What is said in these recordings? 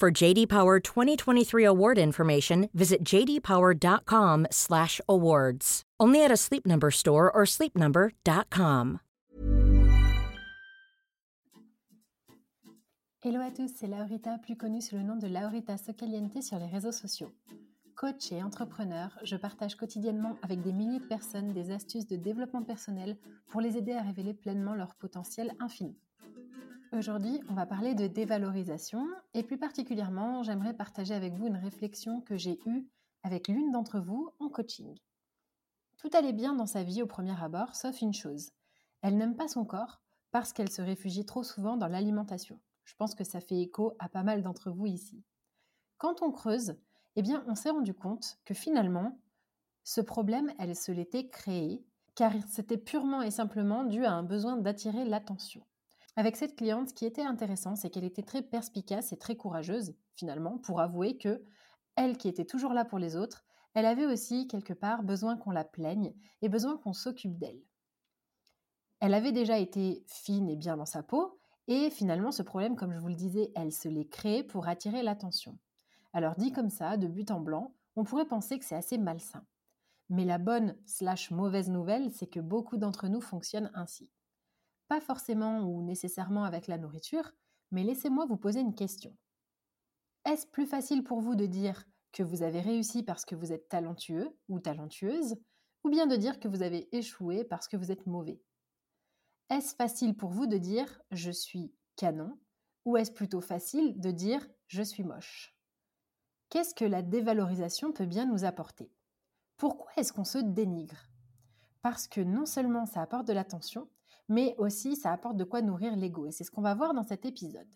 For JD Power 2023 award information, visit jdpower.com/awards. Only at a Sleep Number store or sleepnumber.com. Hello à tous, c'est Laurita, plus connue sous le nom de Laurita Socaliente sur les réseaux sociaux. Coach et entrepreneur, je partage quotidiennement avec des milliers de personnes des astuces de développement personnel pour les aider à révéler pleinement leur potentiel infini. Aujourd'hui, on va parler de dévalorisation et plus particulièrement, j'aimerais partager avec vous une réflexion que j'ai eue avec l'une d'entre vous en coaching. Tout allait bien dans sa vie au premier abord, sauf une chose. Elle n'aime pas son corps parce qu'elle se réfugie trop souvent dans l'alimentation. Je pense que ça fait écho à pas mal d'entre vous ici. Quand on creuse, eh bien, on s'est rendu compte que finalement, ce problème, elle se l'était créé, car c'était purement et simplement dû à un besoin d'attirer l'attention. Avec cette cliente, ce qui était intéressant, c'est qu'elle était très perspicace et très courageuse, finalement, pour avouer que, elle qui était toujours là pour les autres, elle avait aussi, quelque part, besoin qu'on la plaigne et besoin qu'on s'occupe d'elle. Elle avait déjà été fine et bien dans sa peau, et finalement, ce problème, comme je vous le disais, elle se l'est créé pour attirer l'attention. Alors dit comme ça, de but en blanc, on pourrait penser que c'est assez malsain. Mais la bonne slash mauvaise nouvelle, c'est que beaucoup d'entre nous fonctionnent ainsi. Pas forcément ou nécessairement avec la nourriture, mais laissez-moi vous poser une question. Est-ce plus facile pour vous de dire que vous avez réussi parce que vous êtes talentueux ou talentueuse, ou bien de dire que vous avez échoué parce que vous êtes mauvais? Est-ce facile pour vous de dire je suis canon, ou est-ce plutôt facile de dire je suis moche? Qu'est-ce que la dévalorisation peut bien nous apporter? Pourquoi est-ce qu'on se dénigre? Parce que non seulement ça apporte de l'attention, mais aussi ça apporte de quoi nourrir l'ego. Et c'est ce qu'on va voir dans cet épisode.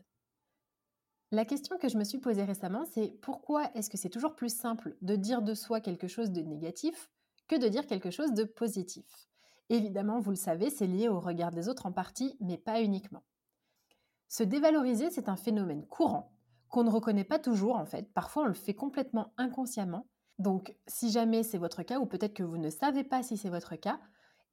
La question que je me suis posée récemment, c'est pourquoi est-ce que c'est toujours plus simple de dire de soi quelque chose de négatif que de dire quelque chose de positif? Évidemment, vous le savez, c'est lié au regard des autres en partie, mais pas uniquement. Se dévaloriser, c'est un phénomène courant qu'on ne reconnaît pas toujours en fait. Parfois, on le fait complètement inconsciemment. Donc, si jamais c'est votre cas, ou peut-être que vous ne savez pas si c'est votre cas,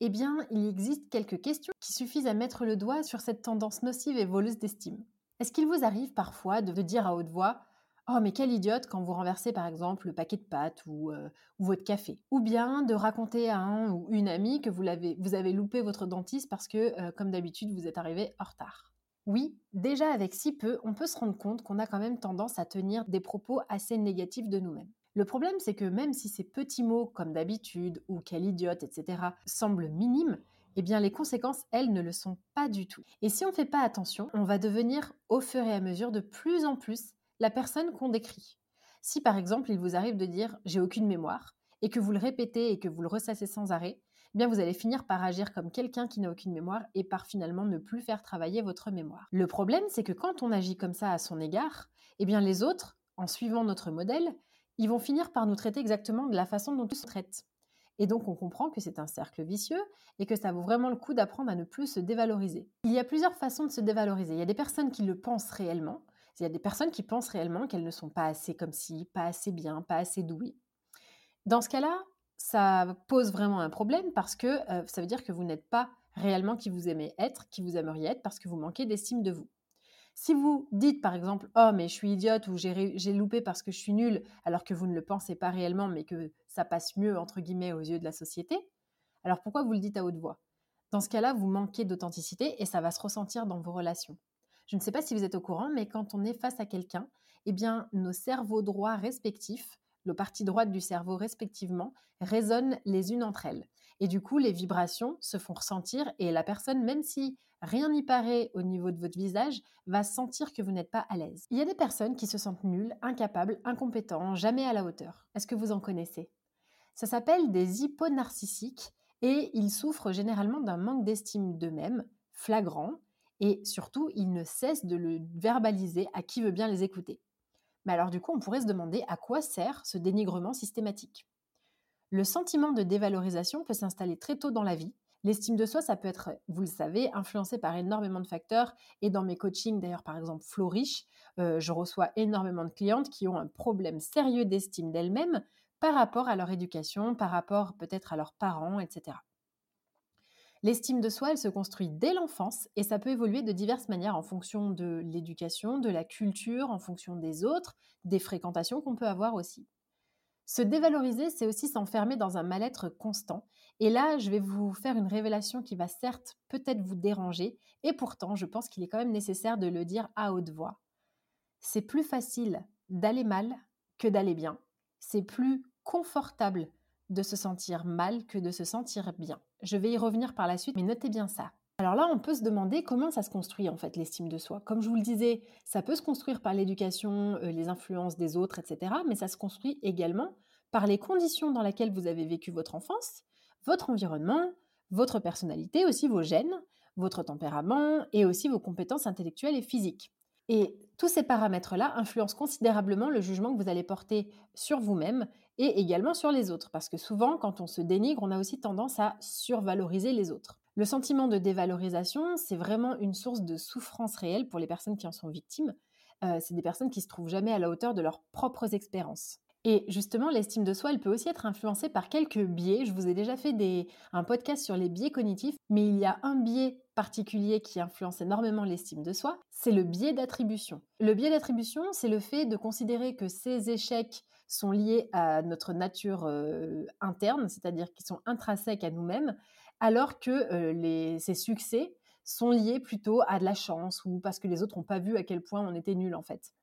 eh bien, il existe quelques questions qui suffisent à mettre le doigt sur cette tendance nocive et voleuse d'estime. Est-ce qu'il vous arrive parfois de dire à haute voix Oh, mais quel idiote quand vous renversez par exemple le paquet de pâtes ou, euh, votre café Ou bien de raconter à un ou une amie que vous, avez, vous avez loupé votre dentiste parce que, euh, comme d'habitude, vous êtes arrivé en retard. Oui, déjà avec si peu, on peut se rendre compte qu'on a quand même tendance à tenir des propos assez négatifs de nous-mêmes. Le problème, c'est que même si ces petits mots comme d'habitude ou quel idiote, etc., semblent minimes, eh bien les conséquences, elles, ne le sont pas du tout. Et si on ne fait pas attention, on va devenir au fur et à mesure de plus en plus la personne qu'on décrit. Si par exemple il vous arrive de dire j'ai aucune mémoire et que vous le répétez et que vous le ressassez sans arrêt, eh bien vous allez finir par agir comme quelqu'un qui n'a aucune mémoire et par finalement ne plus faire travailler votre mémoire. Le problème, c'est que quand on agit comme ça à son égard, eh bien les autres, en suivant notre modèle, ils vont finir par nous traiter exactement de la façon dont ils se traitent. Et donc on comprend que c'est un cercle vicieux et que ça vaut vraiment le coup d'apprendre à ne plus se dévaloriser. Il y a plusieurs façons de se dévaloriser. Il y a des personnes qui le pensent réellement, Il y a des personnes qui pensent réellement qu'elles ne sont pas assez comme ci, pas assez bien, pas assez douées. Dans ce cas-là, ça pose vraiment un problème parce que ça veut dire que vous n'êtes pas réellement qui vous aimez être, qui vous aimeriez être parce que vous manquez d'estime de vous. Si vous dites par exemple Oh, mais je suis idiote ou j'ai loupé parce que je suis nulle, alors que vous ne le pensez pas réellement, mais que ça passe mieux, entre guillemets, aux yeux de la société, alors pourquoi vous le dites à haute voix? Dans ce cas-là, vous manquez d'authenticité et ça va se ressentir dans vos relations. Je ne sais pas si vous êtes au courant, mais quand on est face à quelqu'un, eh bien, nos cerveaux droits respectifs, nos parties droites du cerveau respectivement, résonnent les unes entre elles. Et du coup, les vibrations se font ressentir et la personne, même si rien n'y paraît au niveau de votre visage, va sentir que vous n'êtes pas à l'aise. Il y a des personnes qui se sentent nulles, incapables, incompétents, jamais à la hauteur. Est-ce que vous en connaissez? Ça s'appelle des hyponarcissiques et ils souffrent généralement d'un manque d'estime d'eux-mêmes, flagrant, et surtout, ils ne cessent de le verbaliser à qui veut bien les écouter. Mais alors du coup, on pourrait se demander à quoi sert ce dénigrement systématique? Le sentiment de dévalorisation peut s'installer très tôt dans la vie. L'estime de soi, ça peut être, vous le savez, influencé par énormément de facteurs. Et dans mes coachings, d'ailleurs, par exemple, Florish, euh, je reçois énormément de clientes qui ont un problème sérieux d'estime d'elles-mêmes par rapport à leur éducation, par rapport peut-être à leurs parents, etc. L'estime de soi, elle se construit dès l'enfance et ça peut évoluer de diverses manières en fonction de l'éducation, de la culture, en fonction des autres, des fréquentations qu'on peut avoir aussi. Se dévaloriser, c'est aussi s'enfermer dans un mal-être constant. Et là, je vais vous faire une révélation qui va certes peut-être vous déranger, et pourtant, je pense qu'il est quand même nécessaire de le dire à haute voix. C'est plus facile d'aller mal que d'aller bien. C'est plus confortable de se sentir mal que de se sentir bien. Je vais y revenir par la suite, mais notez bien ça. Alors là, on peut se demander comment ça se construit en fait l'estime de soi. Comme je vous le disais, ça peut se construire par l'éducation, euh, les influences des autres, etc. Mais ça se construit également par les conditions dans lesquelles vous avez vécu votre enfance, votre environnement, votre personnalité, aussi vos gènes, votre tempérament et aussi vos compétences intellectuelles et physiques. Et tous ces paramètres-là influencent considérablement le jugement que vous allez porter sur vous-même et également sur les autres, parce que souvent, quand on se dénigre, on a aussi tendance à survaloriser les autres. Le sentiment de dévalorisation, c'est vraiment une source de souffrance réelle pour les personnes qui en sont victimes. Euh, c'est des personnes qui se trouvent jamais à la hauteur de leurs propres expériences. Et justement, l'estime de soi, elle peut aussi être influencée par quelques biais. Je vous ai déjà fait un podcast sur les biais cognitifs, mais il y a un biais particulier qui influence énormément l'estime de soi, c'est le biais d'attribution. Le biais d'attribution, c'est le fait de considérer que ces échecs sont liés à notre nature euh, interne, c'est-à-dire qu'ils sont intrinsèques à nous-mêmes, alors que ces succès sont liés plutôt à de la chance ou parce que les autres n'ont pas vu à quel point on était nul en fait.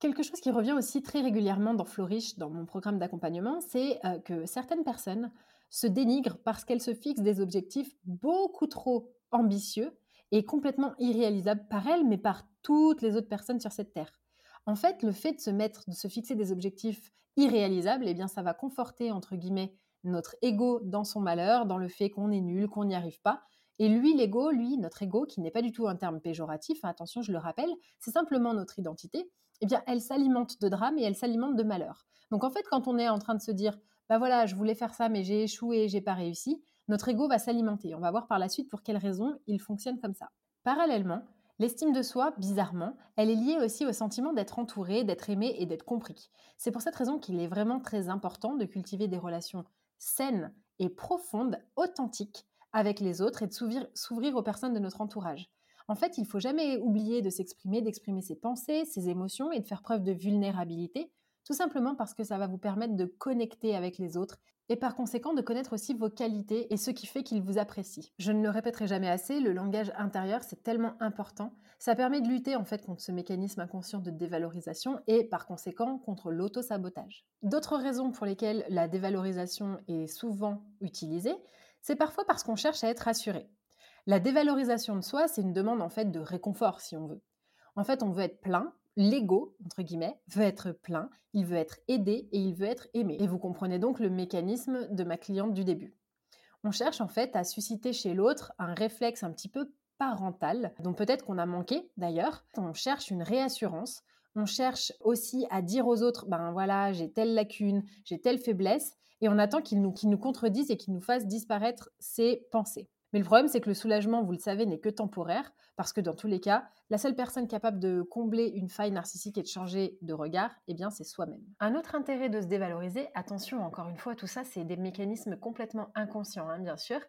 Quelque chose qui revient aussi très régulièrement dans Flourish, dans mon programme d'accompagnement, c'est que certaines personnes se dénigrent parce qu'elles se fixent des objectifs beaucoup trop ambitieux et complètement irréalisables par elles, mais par toutes les autres personnes sur cette terre. En fait, le fait de se mettre, de se fixer des objectifs irréalisables, eh bien, ça va conforter entre guillemets notre ego dans son malheur, dans le fait qu'on est nul, qu'on n'y arrive pas. Et lui, l'ego, lui, notre ego, qui n'est pas du tout un terme péjoratif, hein, attention, je le rappelle, c'est simplement notre identité, eh bien, elle s'alimente de drame et elle s'alimente de malheur. Donc en fait, quand on est en train de se dire, bah voilà, je voulais faire ça, mais j'ai échoué, j'ai pas réussi, notre ego va s'alimenter. On va voir par la suite pour quelles raisons il fonctionne comme ça. Parallèlement, L'estime de soi, bizarrement, elle est liée aussi au sentiment d'être entouré, d'être aimé et d'être compris. C'est pour cette raison qu'il est vraiment très important de cultiver des relations saines et profondes, authentiques avec les autres et de s'ouvrir aux personnes de notre entourage. En fait, il faut jamais oublier de s'exprimer, d'exprimer ses pensées, ses émotions et de faire preuve de vulnérabilité, tout simplement parce que ça va vous permettre de connecter avec les autres et par conséquent de connaître aussi vos qualités et ce qui fait qu'ils vous apprécient. Je ne le répéterai jamais assez, le langage intérieur c'est tellement important. Ça permet de lutter en fait contre ce mécanisme inconscient de dévalorisation et par conséquent contre l'auto-sabotage. D'autres raisons pour lesquelles la dévalorisation est souvent utilisée, c'est parfois parce qu'on cherche à être rassuré. La dévalorisation de soi, c'est une demande en fait de réconfort si on veut. En fait, on veut être plein, l'ego, entre guillemets, veut être plein, il veut être aidé et il veut être aimé. Et vous comprenez donc le mécanisme de ma cliente du début. On cherche en fait à susciter chez l'autre un réflexe un petit peu parental, dont peut-être qu'on a manqué d'ailleurs. On cherche une réassurance, on cherche aussi à dire aux autres, ben voilà, j'ai telle lacune, j'ai telle faiblesse, et on attend qu'ils nous, nous contredisent et qu'ils nous fassent disparaître ces pensées. Mais le problème, c'est que le soulagement, vous le savez, n'est que temporaire, parce que dans tous les cas, la seule personne capable de combler une faille narcissique et de changer de regard, eh bien, c'est soi-même. Un autre intérêt de se dévaloriser, attention, encore une fois, tout ça, c'est des mécanismes complètement inconscients, hein, bien sûr,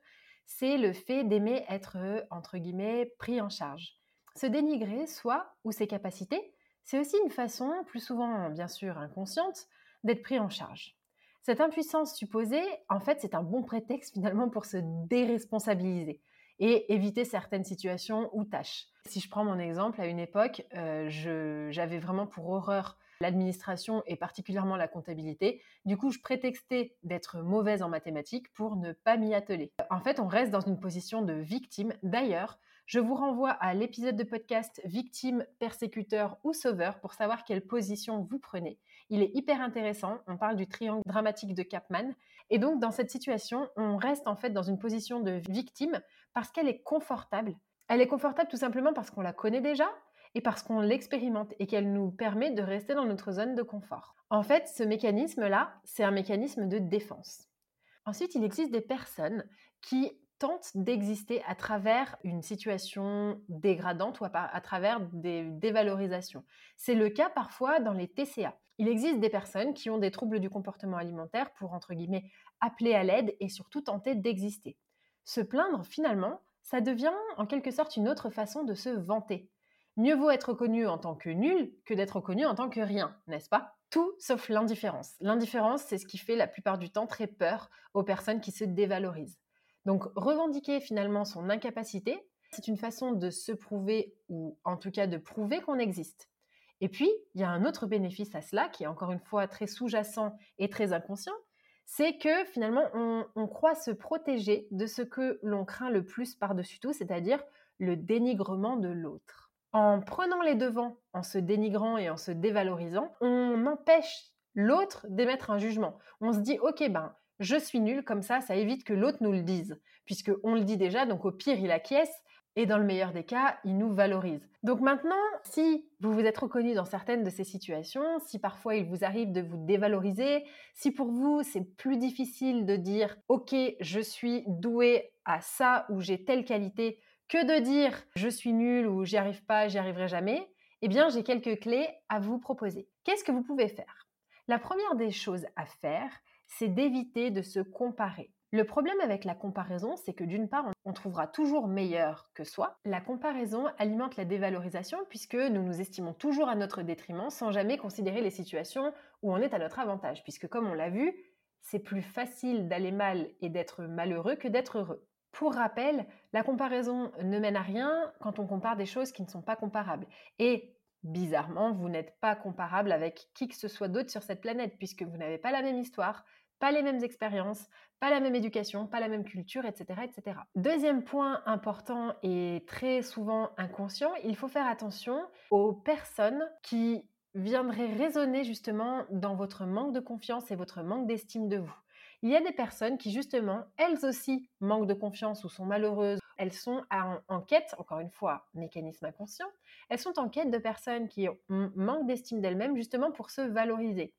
c'est le fait d'aimer être, entre guillemets, pris en charge. Se dénigrer soi ou ses capacités, c'est aussi une façon, plus souvent bien sûr inconsciente, d'être pris en charge. Cette impuissance supposée, en fait, c'est un bon prétexte finalement pour se déresponsabiliser et éviter certaines situations ou tâches. Si je prends mon exemple, à une époque, euh, j'avais vraiment pour horreur l'administration et particulièrement la comptabilité. Du coup, je prétextais d'être mauvaise en mathématiques pour ne pas m'y atteler. En fait, on reste dans une position de victime. D'ailleurs, je vous renvoie à l'épisode de podcast Victime, persécuteur ou sauveur pour savoir quelle position vous prenez. Il est hyper intéressant. On parle du triangle dramatique de Capman. Et donc, dans cette situation, on reste en fait dans une position de victime parce qu'elle est confortable. Elle est confortable tout simplement parce qu'on la connaît déjà et parce qu'on l'expérimente et qu'elle nous permet de rester dans notre zone de confort. En fait, ce mécanisme-là, c'est un mécanisme de défense. Ensuite, il existe des personnes qui tentent d'exister à travers une situation dégradante ou à, travers des dévalorisations. C'est le cas parfois dans les TCA. Il existe des personnes qui ont des troubles du comportement alimentaire pour, entre guillemets, appeler à l'aide et surtout tenter d'exister. Se plaindre, finalement, ça devient en quelque sorte une autre façon de se vanter. Mieux vaut être reconnu en tant que nul que d'être reconnu en tant que rien, n'est-ce pas? Tout sauf l'indifférence. L'indifférence, c'est ce qui fait la plupart du temps très peur aux personnes qui se dévalorisent. Donc revendiquer finalement son incapacité, c'est une façon de se prouver ou en tout cas de prouver qu'on existe. Et puis, il y a un autre bénéfice à cela qui est encore une fois très sous-jacent et très inconscient, c'est que finalement on, croit se protéger de ce que l'on craint le plus par-dessus tout, c'est-à-dire le dénigrement de l'autre en prenant les devants, en se dénigrant et en se dévalorisant, on empêche l'autre d'émettre un jugement. On se dit, ok, ben, je suis nul, comme ça, ça évite que l'autre nous le dise, puisque on le dit déjà, donc au pire, il acquiesce, et dans le meilleur des cas, il nous valorise. Donc maintenant, si vous vous êtes reconnu dans certaines de ces situations, si parfois il vous arrive de vous dévaloriser, si pour vous c'est plus difficile de dire, ok, je suis doué à ça ou j'ai telle qualité, que de dire je suis nul ou j'y arrive pas, j'y arriverai jamais, eh bien j'ai quelques clés à vous proposer. Qu'est-ce que vous pouvez faire? La première des choses à faire, c'est d'éviter de se comparer. Le problème avec la comparaison, c'est que d'une part, on trouvera toujours meilleur que soi. La comparaison alimente la dévalorisation puisque nous nous estimons toujours à notre détriment sans jamais considérer les situations où on est à notre avantage. Puisque comme on l'a vu, c'est plus facile d'aller mal et d'être malheureux que d'être heureux. Pour rappel, la comparaison ne mène à rien quand on compare des choses qui ne sont pas comparables. Et bizarrement, vous n'êtes pas comparable avec qui que ce soit d'autre sur cette planète, puisque vous n'avez pas la même histoire, pas les mêmes expériences, pas la même éducation, pas la même culture, etc., etc. Deuxième point important et très souvent inconscient, il faut faire attention aux personnes qui viendraient raisonner justement dans votre manque de confiance et votre manque d'estime de vous. Il y a des personnes qui, justement, elles aussi manquent de confiance ou sont malheureuses. Elles sont en, quête, encore une fois, mécanisme inconscient, elles sont en quête de personnes qui manquent d'estime d'elles-mêmes, justement pour se valoriser.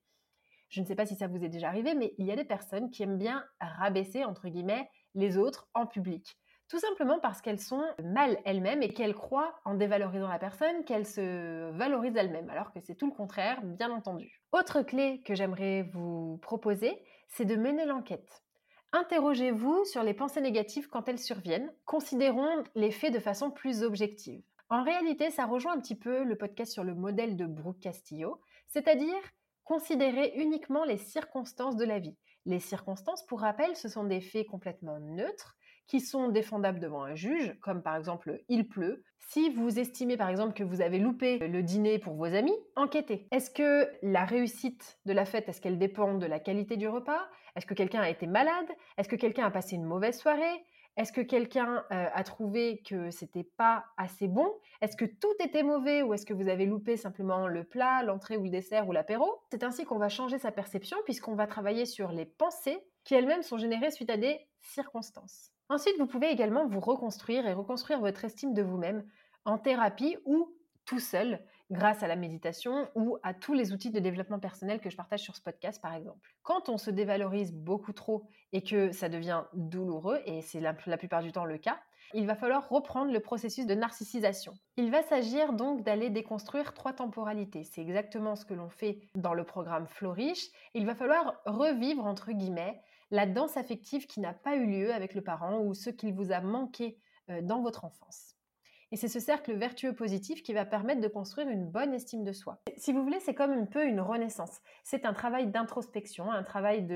Je ne sais pas si ça vous est déjà arrivé, mais il y a des personnes qui aiment bien rabaisser, entre guillemets, les autres en public. Tout simplement parce qu'elles sont mal elles-mêmes et qu'elles croient, en dévalorisant la personne, qu'elles se valorisent elles-mêmes, alors que c'est tout le contraire, bien entendu. Autre clé que j'aimerais vous proposer, c'est de mener l'enquête. Interrogez-vous sur les pensées négatives quand elles surviennent. Considérons les faits de façon plus objective. En réalité, ça rejoint un petit peu le podcast sur le modèle de Brooke Castillo, c'est-à-dire considérer uniquement les circonstances de la vie. Les circonstances, pour rappel, ce sont des faits complètement neutres qui sont défendables devant un juge, comme par exemple il pleut. Si vous estimez par exemple que vous avez loupé le dîner pour vos amis, enquêtez. Est-ce que la réussite de la fête, est-ce qu'elle dépend de la qualité du repas? Est-ce que quelqu'un a été malade? Est-ce que quelqu'un a passé une mauvaise soirée? Est-ce que quelqu'un a trouvé que c'était pas assez bon? Est-ce que tout était mauvais ou est-ce que vous avez loupé simplement le plat, l'entrée ou le dessert ou l'apéro? C'est ainsi qu'on va changer sa perception puisqu'on va travailler sur les pensées qui elles-mêmes sont générées suite à des circonstances. Ensuite, vous pouvez également vous reconstruire et reconstruire votre estime de vous-même en thérapie ou tout seul. Grâce à la méditation ou à tous les outils de développement personnel que je partage sur ce podcast par exemple. Quand on se dévalorise beaucoup trop et que ça devient douloureux, et c'est la, plupart du temps le cas, il va falloir reprendre le processus de narcissisation. Il va s'agir donc d'aller déconstruire trois temporalités. C'est exactement ce que l'on fait dans le programme Flourish. Il va falloir revivre, entre guillemets, la danse affective qui n'a pas eu lieu avec le parent ou ce qu'il vous a manqué euh, dans votre enfance. Et c'est ce cercle vertueux positif qui va permettre de construire une bonne estime de soi. Si vous voulez, c'est comme un peu une renaissance. C'est un travail d'introspection, un travail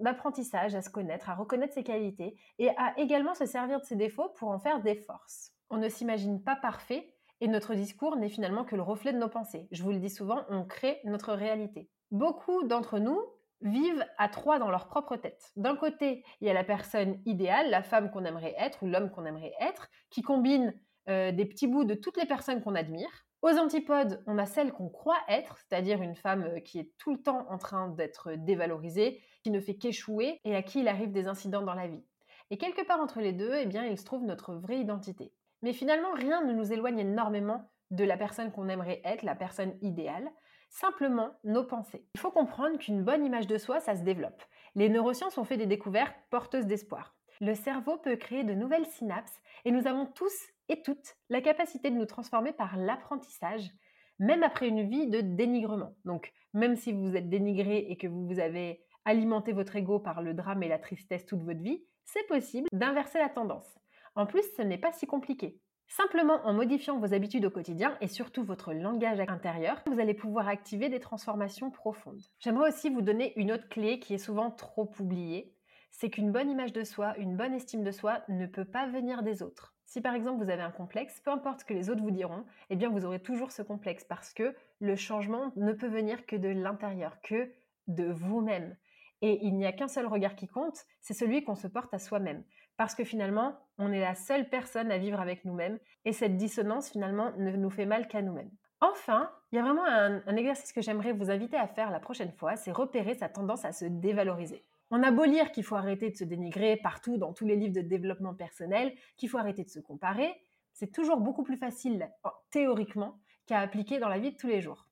d'apprentissage à se connaître, à reconnaître ses qualités et à également se servir de ses défauts pour en faire des forces. On ne s'imagine pas parfait et notre discours n'est finalement que le reflet de nos pensées. Je vous le dis souvent, on crée notre réalité. Beaucoup d'entre nous vivent à trois dans leur propre tête. D'un côté, il y a la personne idéale, la femme qu'on aimerait être ou l'homme qu'on aimerait être, qui combine euh, des petits bouts de toutes les personnes qu'on admire. Aux antipodes, on a celle qu'on croit être, c'est-à-dire une femme euh, qui est tout le temps en train d'être dévalorisée, qui ne fait qu'échouer et à qui il arrive des incidents dans la vie. Et quelque part entre les deux, eh bien, il se trouve notre vraie identité. Mais finalement, rien ne nous éloigne énormément de la personne qu'on aimerait être, la personne idéale, simplement nos pensées. Il faut comprendre qu'une bonne image de soi, ça se développe. Les neurosciences ont fait des découvertes porteuses d'espoir. Le cerveau peut créer de nouvelles synapses et nous avons tous et toutes la capacité de nous transformer par l'apprentissage, même après une vie de dénigrement. Donc, même si vous êtes dénigré et que vous avez alimenté votre ego par le drame et la tristesse toute votre vie, c'est possible d'inverser la tendance. En plus, ce n'est pas si compliqué. Simplement en modifiant vos habitudes au quotidien et surtout votre langage intérieur, vous allez pouvoir activer des transformations profondes. J'aimerais aussi vous donner une autre clé qui est souvent trop oubliée, c'est qu'une bonne image de soi, une bonne estime de soi ne peut pas venir des autres. Si par exemple vous avez un complexe, peu importe ce que les autres vous diront, eh bien vous aurez toujours ce complexe parce que le changement ne peut venir que de l'intérieur, que de vous-même. Et il n'y a qu'un seul regard qui compte, c'est celui qu'on se porte à soi-même. Parce que finalement, on est la seule personne à vivre avec nous-mêmes et cette dissonance finalement ne nous fait mal qu'à nous-mêmes. Enfin, il y a vraiment un, un exercice que j'aimerais vous inviter à faire la prochaine fois, c'est repérer sa tendance à se dévaloriser. On a beau lire qu'il faut arrêter de se dénigrer partout dans tous les livres de développement personnel, qu'il faut arrêter de se comparer, c'est toujours beaucoup plus facile théoriquement qu'à appliquer dans la vie de tous les jours.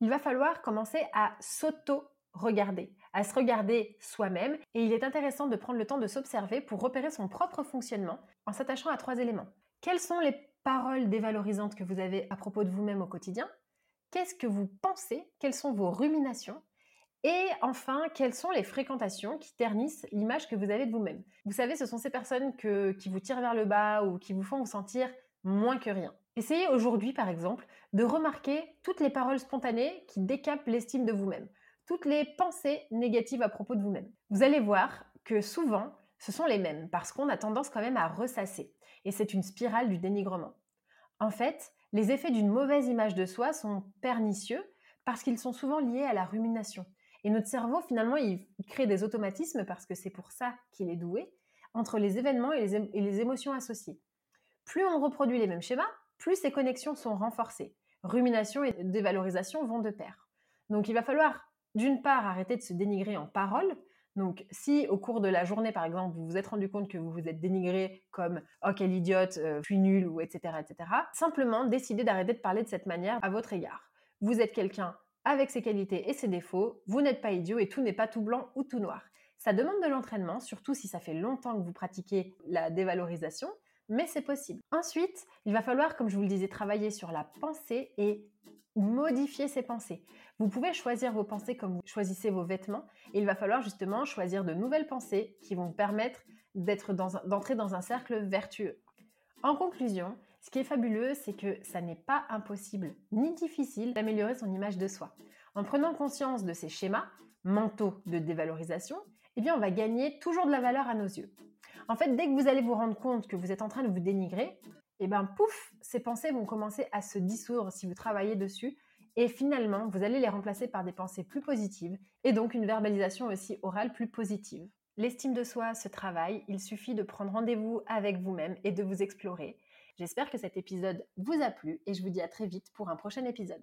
Il va falloir commencer à s'auto-regarder, à se regarder soi-même et il est intéressant de prendre le temps de s'observer pour repérer son propre fonctionnement en s'attachant à trois éléments. Quelles sont les paroles dévalorisantes que vous avez à propos de vous-même au quotidien? Qu'est-ce que vous pensez? Quelles sont vos ruminations? Et enfin, quelles sont les fréquentations qui ternissent l'image que vous avez de vous-même? Vous savez, ce sont ces personnes qui vous tirent vers le bas ou qui vous font vous sentir moins que rien. Essayez aujourd'hui, par exemple, de remarquer toutes les paroles spontanées qui décapent l'estime de vous-même, toutes les pensées négatives à propos de vous-même. Vous allez voir que souvent, ce sont les mêmes, parce qu'on a tendance quand même à ressasser. Et c'est une spirale du dénigrement. En fait, les effets d'une mauvaise image de soi sont pernicieux parce qu'ils sont souvent liés à la rumination. Et notre cerveau, finalement, il crée des automatismes parce que c'est pour ça qu'il est doué entre les événements et les, émotions associées. Plus on reproduit les mêmes schémas, plus ces connexions sont renforcées. Rumination et dévalorisation vont de pair. Donc il va falloir d'une part arrêter de se dénigrer en parole. Donc si au cours de la journée, par exemple, vous vous êtes rendu compte que vous vous êtes dénigré comme « oh quel idiote, euh, je suis nul » ou etc., etc., simplement décider d'arrêter de parler de cette manière à votre égard. Vous êtes quelqu'un avec ses qualités et ses défauts, vous n'êtes pas idiot et tout n'est pas tout blanc ou tout noir. Ça demande de l'entraînement, surtout si ça fait longtemps que vous pratiquez la dévalorisation, mais c'est possible. Ensuite, il va falloir, comme je vous le disais, travailler sur la pensée et modifier ses pensées. Vous pouvez choisir vos pensées comme vous choisissez vos vêtements et il va falloir justement choisir de nouvelles pensées qui vont vous permettre d'entrer dans un cercle vertueux. En conclusion, ce qui est fabuleux, c'est que ça n'est pas impossible ni difficile d'améliorer son image de soi. En prenant conscience de ces schémas mentaux de dévalorisation, eh on va gagner toujours de la valeur à nos yeux. En fait, dès que vous allez vous rendre compte que vous êtes en train de vous dénigrer, eh bien, pouf, ces pensées vont commencer à se dissoudre si vous travaillez dessus. Et finalement, vous allez les remplacer par des pensées plus positives et donc une verbalisation aussi orale plus positive. L'estime de soi se travaille, il suffit de prendre rendez-vous avec vous-même et de vous explorer. J'espère que cet épisode vous a plu et je vous dis à très vite pour un prochain épisode.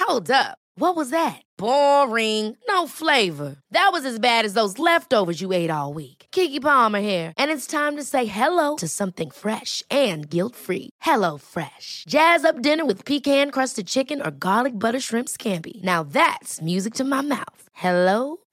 Hold up. What was that? Boring. No flavor. That was as bad as those leftovers you ate all week. Kiki Palmer here, and it's time to say hello to something fresh and guilt-free. Hello Fresh. Jazz up dinner with pecan-crusted chicken or garlic butter shrimp scampi. Now that's music to my mouth. Hello